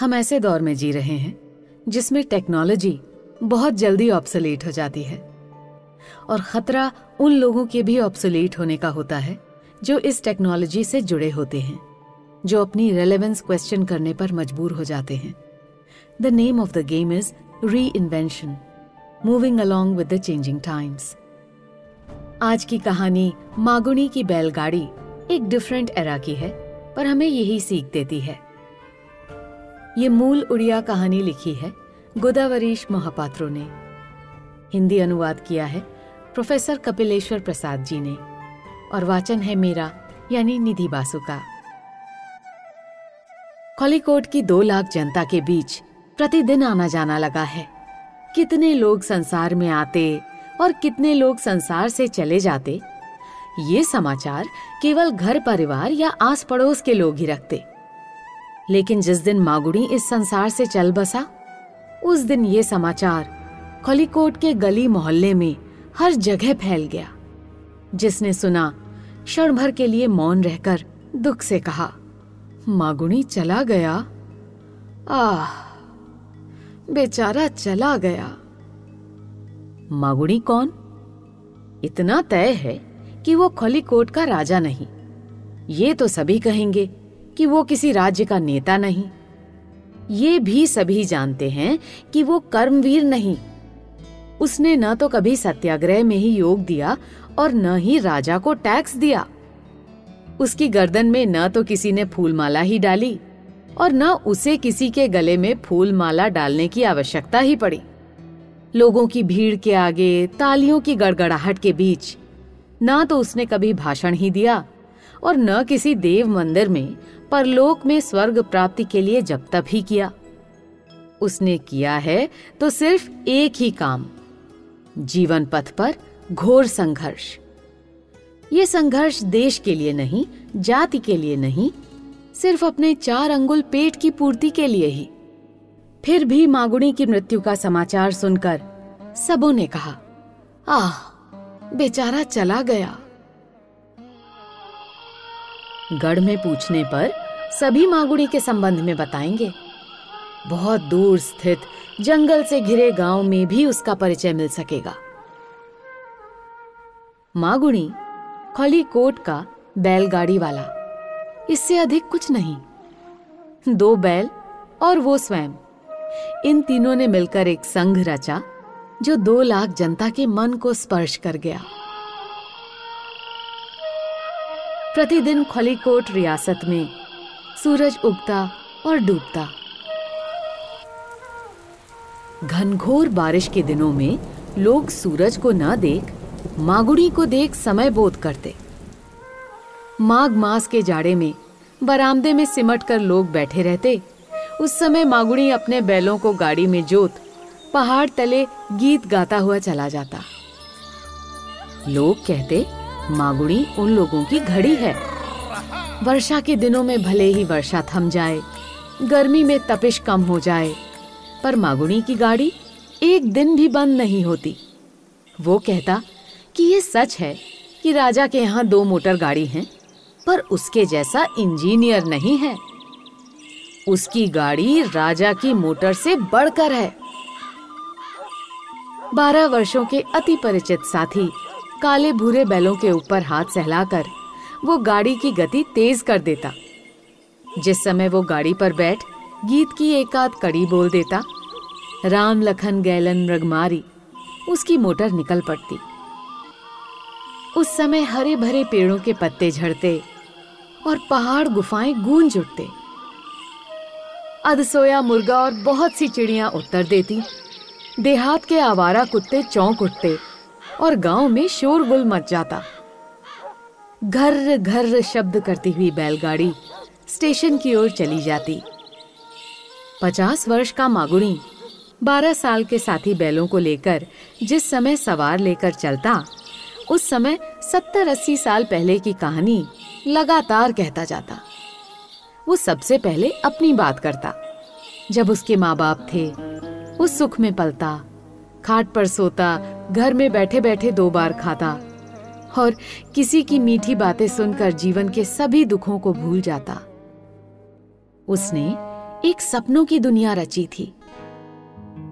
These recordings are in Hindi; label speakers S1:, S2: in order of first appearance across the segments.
S1: हम ऐसे दौर में जी रहे हैं, जिसमें टेक्नोलॉजी बहुत जल्दी ऑब्सोलेट हो जाती है। और खतरा उन लोगों के भी ऑब्सोलेट होने का होता है, जो इस टेक्नोलॉजी से जुड़े होते हैं, जो अपनी रेलेवेंस क्वेश्चन करने पर मजबूर हो जाते हैं। The name of the game is reinvention moving along with the changing times आज की कहानी मागुनी की बैलगाड़ी एक डिफरेंट एरा की है, पर हमें यही सीख देती है। ये मूल उड़िया कहानी लिखी है गोदावरीश महापात्रो ने। हिंदी अनुवाद किया है प्रोफेसर कपिलेश्वर प्रसाद जी ने और वाचन है मेरा, यानी निधि बासु का। कॉलीकोट की दो लाख जनता के बीच प्रतिदिन आना जाना लगा है। कितने लोग संसार में आते और कितने लोग संसार से चले जाते, ये समाचार केवल घर परिवार या आस पड़ोस के लोग ही रखते। लेकिन जिस दिन मागुड़ी इस संसार से चल बसा, उस दिन ये समाचार खलीकोट के गली मोहल्ले में हर जगह फैल गया। जिसने सुना, क्षण भर के लिए मौन रहकर दुख से कहा मागुणी चला गया? आह, बेचारा चला गया। मागुणी कौन? इतना तय है कि वो खलीकोट का राजा नहीं। ये तो सभी कहेंगे कि वो किसी राज्य का नेता नहीं। ये भी सभी जानते हैं कि वो कर्मवीर नहीं। उसने न तो कभी सत्याग्रह में ही योग दिया और न ही राजा को टैक्स दिया। उसकी गर्दन में न तो किसी ने फूलमाला ही डाली और न उसे किसी के गले में फूल माला डालने की आवश्यकता ही पड़ी। लोगों की भीड़ के आगे, तालियों की गड़गड़ाहट के बीच, ना तो उसने कभी भाषण ही दिया और न किसी देव मंदिर में, परलोक में स्वर्ग प्राप्ति के लिए जब तब ही किया। उसने किया है तो सिर्फ़ एक ही काम, जीवन पथ पर घोर संघर्ष। ये संघर्ष देश के लिए नहीं, जाति के लिए नहीं, सिर्फ़ अपने चार अंगुल पेट की पूर्ति के लिए ही। फिर भी मागुणी की मृत्यु का समाचार सुनकर सबों ने कहा, आह, बेचारा चला गया। गढ़ में पूछने पर सभी मागुड़ी के संबंध में बताएँगे। बहुत दूर स्थित जंगल से घिरे गाँव में भी उसका परिचय मिल सकेगा। मागुणी खली कोट का बैलगाड़ी वाला। इससे अधिक कुछ नहीं। दो बैल और वो स्वयं। इन तीनों ने मिलकर एक संघ रचा, जो दो लाख जनता के मन को स्पर्श कर गया। प्रतिदिन खलीकोट रियासत में सूरज उगता और डूबता। घनघोर बारिश के दिनों में लोग सूरज को न देख, मागुड़ी को देख समय बोध करते। माघ मास के जाड़े में बरामदे में सिमट कर लोग बैठे रहते। उस समय मागुड़ी अपने बैलों को गाड़ी में जोत, पहाड़ तले गीत गाता हुआ चला जाता। लोग कहते मागुड़ी उन लोगों की घड़ी है। वर्षा के दिनों में भले ही वर्षा थम जाए, गर्मी में तपिश कम हो जाए, पर मागुड़ी की गाड़ी एक दिन भी बंद नहीं होती। वो कहता कि ये सच है कि राजा के यहाँ दो मोटर गाड़ी हैं, पर उसके जैसा इंजीनियर नहीं है। उसकी गाड़ी राजा की मोटर से बढ़कर है। बारह वर्षों के अति परिचित साथी काले भूरे बैलों के ऊपर हाथ सहलाकर वो गाड़ी की गति तेज कर देता। जिस समय वो गाड़ी पर बैठ, गीत की एक आध कड़ी बोल देता, राम लखन गैलन मृगमारी, उसकी मोटर निकल पड़ती। उस समय हरे भरे पेड़ों के पत्ते झड़ते और पहाड़ गुफाएँ गूंज उठते। अधसोया मुर्गा और बहुत सी चिड़िया उत्तर देती। देहात के आवारा कुत्ते चौंक उठते। और गाँव में शोरगुल मच जाता। घर घर शब्द करती हुई बैलगाड़ी स्टेशन की ओर चली जाती। पचास वर्ष का मागुणी बारह साल के साथी बैलों को लेकर जिस समय सवार लेकर चलता, उस समय सत्तर अस्सी साल पहले की कहानी लगातार कहता जाता। वो सबसे पहले अपनी बात करता, जब उसके माँ बाप थे, उस सुख में पलता खाट पर सोता, घर में बैठे बैठे दो बार खाता। और किसी की मीठी बातें सुनकर जीवन के सभी दुखों को भूल जाता। उसने एक सपनों की दुनिया रची थी।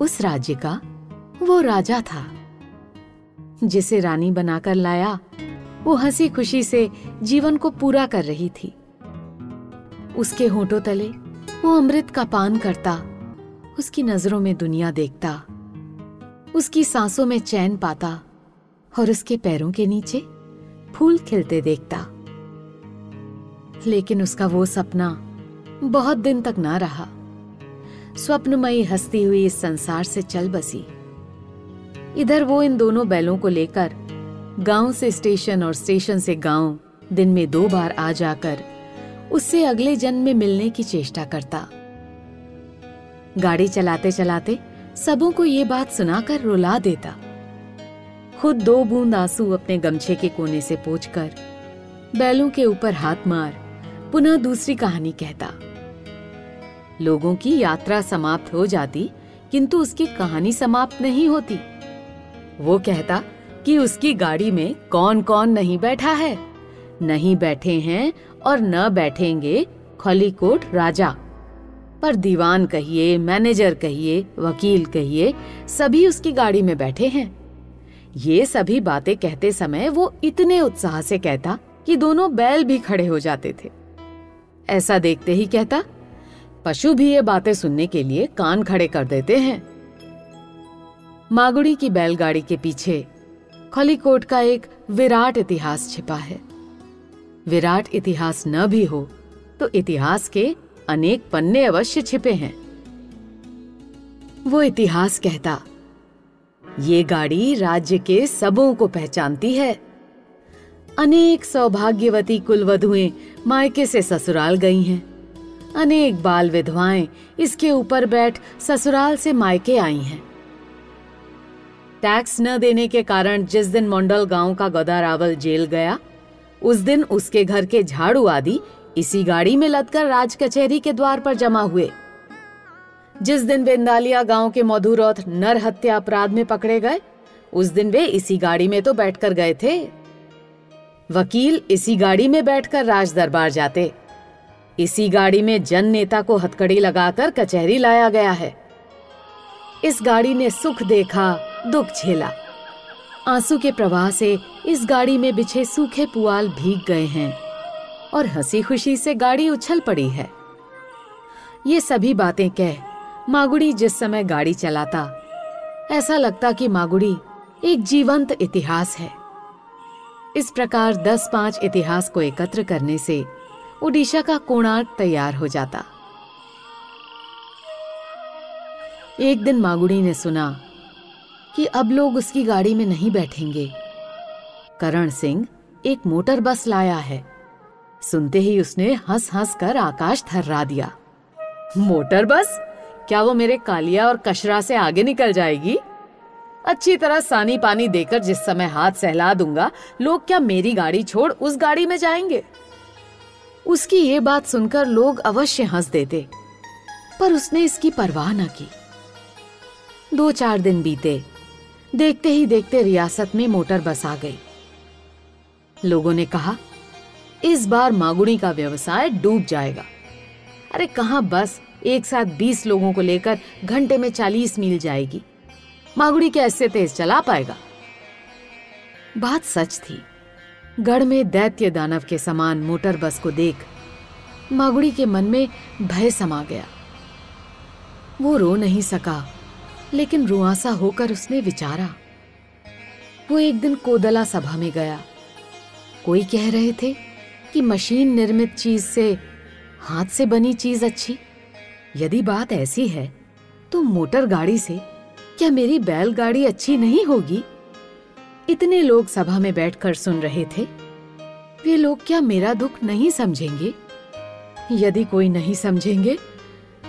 S1: उस राज्य का वो राजा था। जिसे रानी बनाकर लाया, वो हँसी खुशी से जीवन को पूरा कर रही थी। उसके होठों तले वो अमृत का पान करता, उसकी नज़रों में दुनिया देखता। उसकी सांसों में चैन पाता और उसके पैरों के नीचे फूल खिलते देखता। लेकिन उसका वो सपना बहुत दिन तक ना रहा। स्वप्नमयी हंसती हुई इस संसार से चल बसी। इधर वो इन दोनों बैलों को लेकर गाँव से स्टेशन और स्टेशन से गाँव दिन में दो बार आ जाकर उससे अगले जन्म में मिलने की चेष्टा करता। गाड़ी चलाते चलाते सबों को ये बात सुनाकर रुला देता। खुद दो बूंद आँसू अपने गमछे के कोने से पोंछकर बैलों के ऊपर हाथ मार पुनः दूसरी कहानी कहता। लोगों की यात्रा समाप्त हो जाती, किंतु उसकी कहानी समाप्त नहीं होती। वो कहता कि उसकी गाड़ी में कौन कौन नहीं बैठा है? नहीं बैठे हैं और न बैठेंगे खलीकोट राजा। पर दीवान कहिए, मैनेजर कहिए, वकील कहिए, सभी उसकी गाड़ी में बैठे हैं। ये सभी बातें कहते समय वो इतने उत्साह से कहता कि दोनों बैल भी खड़े हो जाते थे। ऐसा देखते ही कहता, पशु भी ये बातें सुनने के लिए कान खड़े कर देते हैं। मागुड़ी की बैलगाड़ी के पीछे खलीकोट का एक विराट इतिहास छिपा है। विराट इतिहास न भी हो तो इतिहास के अनेक पन्ने अवश्य छिपे हैं। वो इतिहास कहता, ये गाड़ी राज्य के सबों को पहचानती है। अनेक सौभाग्यवती कुलवधुएँ मायके से ससुराल गई हैं। अनेक बाल विधवाएँ इसके ऊपर बैठ ससुराल से मायके आई हैं। टैक्स न देने के कारण जिस दिन मंडल गाँव का गदा रावल जेल गया, उस दिन उसके घर के झाड़ू आदि इसी गाड़ी में लदकर राज कचहरी के द्वार पर जमा हुए। जिस दिन वे इंदालिया गाँव के मधुरौथ नर हत्या अपराध में पकड़े गए, उस दिन वे इसी गाड़ी में तो बैठकर गए थे। वकील इसी गाड़ी में बैठकर राज दरबार जाते। इसी गाड़ी में जन नेता को हथकड़ी लगाकर कचहरी लाया गया है। इस गाड़ी ने सुख देखा, दुख झेला। आँसू के प्रवाह से इस गाड़ी में बिछे सूखे पुआल भीग गए हैं। और हँसी खुशी से गाड़ी उछल पड़ी है। ये सभी बातें कह, मागुड़ी जिस समय गाड़ी चलाता, ऐसा लगता कि मागुड़ी एक जीवंत इतिहास है। इस प्रकार दस पाँच इतिहास को एकत्र करने से उड़ीसा का कोणार्क तैयार हो जाता। एक दिन मागुड़ी ने सुना कि अब लोग उसकी गाड़ी में नहीं बैठेंगे। करण सिंह एक मोटर बस लाया है। सुनते ही उसने हंस हंस कर आकाश थर्रा दिया। मोटर बस? क्या वो मेरे कालिया और कशरा से आगे निकल जाएगी? अच्छी तरह सानी पानी देकर जिस समय हाथ सहला दूँगा, लोग क्या मेरी गाड़ी छोड़ उस गाड़ी में जाएँगे? उसकी ये बात सुनकर लोग अवश्य हंस देते, पर उसने इसकी परवाह न की। दो चार दिन बीते, देखते ही देखते रियासत में मोटर बस आ गई। लोगों ने कहा इस बार मागुड़ी का व्यवसाय डूब जाएगा। अरे कहाँ बस? एक साथ बीस लोगों को लेकर घंटे में चालीस मील जाएगी। मागुड़ी कैसे तेज चला पाएगा। बात सच थी। गढ़ में दैत्य दानव के समान मोटर बस को देख मागुड़ी के मन में भय समा गया। वो रो नहीं सका, लेकिन रुआसा होकर उसने विचारा। वो एक दिन कोदला सभा में गया। कोई कह रहे थे? कि मशीन निर्मित चीज़ से, हाथ से बनी चीज़ अच्छी? यदि बात ऐसी है तो मोटर गाड़ी से क्या मेरी बैलगाड़ी अच्छी नहीं होगी? इतने लोग सभा में बैठकर सुन रहे थे। वे लोग क्या मेरा दुख नहीं समझेंगे? यदि कोई नहीं समझेंगे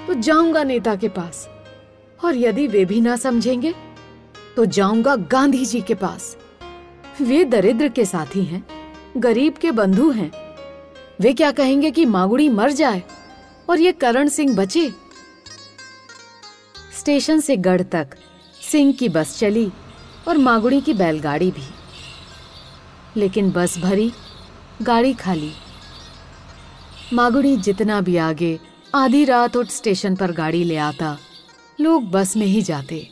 S1: तो जाऊँगा नेता के पास। और यदि वे भी ना समझेंगे तो जाऊँगा गांधी जी के पास। वे दरिद्र के साथी हैं, गरीब के बंधु हैं। वे क्या कहेंगे कि मागुड़ी मर जाए और ये करण सिंह बचे? स्टेशन से गढ़ तक सिंह की बस चली और मागुड़ी की बैलगाड़ी भी। लेकिन बस भरी, गाड़ी खाली। मागुड़ी जितना भी आगे, आधी रात उठ स्टेशन पर गाड़ी ले आता, लोग बस में ही जाते।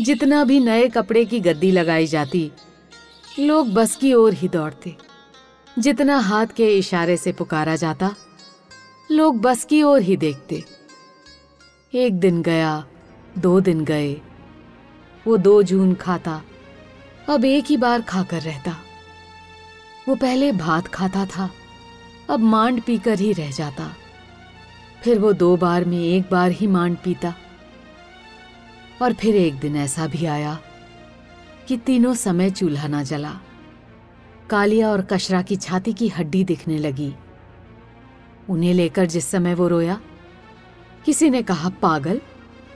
S1: जितना भी नए कपड़े की गद्दी लगाई जाती, लोग बस की ओर ही दौड़ते। जितना हाथ के इशारे से पुकारा जाता, लोग बस की ओर ही देखते। एक दिन गया, दो दिन गए, वो दो जून खाता, अब एक ही बार खाकर रहता। वो पहले भात खाता था, अब मांड पीकर ही रह जाता। फिर वो दो बार में एक बार ही मांड पीता। और फिर एक दिन ऐसा भी आया कि तीनों समय चूल्हा ना जला। कालिया और कशरा की छाती की हड्डी दिखने लगी। उन्हें लेकर जिस समय वो रोया, किसी ने कहा, पागल।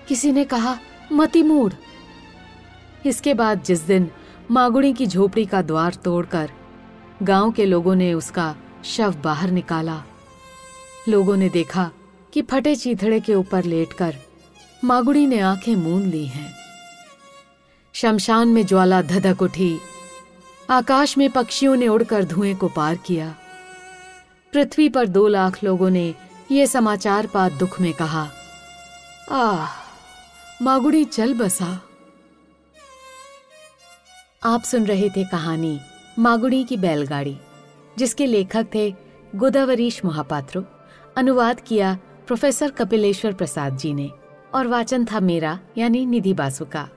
S1: किसी ने कहा, मती मूड इसके बाद जिस दिन मागुड़ी की झोपड़ी का द्वार तोड़कर गाँव के लोगों ने उसका शव बाहर निकाला, लोगों ने देखा कि फटे चीथड़े के ऊपर लेटकर मागुड़ी ने आँखें मूंद ली हैं। शमशान में ज्वाला धधक उठी आकाश में पक्षियों ने उड़कर धुएँ को पार किया। पृथ्वी पर दो लाख लोगों ने यह समाचार पा दुख में कहा। आह, मागुड़ी चल बसा। आप सुन रहे थे कहानी मागुड़ी की बैलगाड़ी, जिसके लेखक थे गोदावरीश महापात्रो। अनुवाद किया प्रोफेसर कपिलेश्वर प्रसाद जी ने, और वाचन था मेरा, यानी निधि बासु का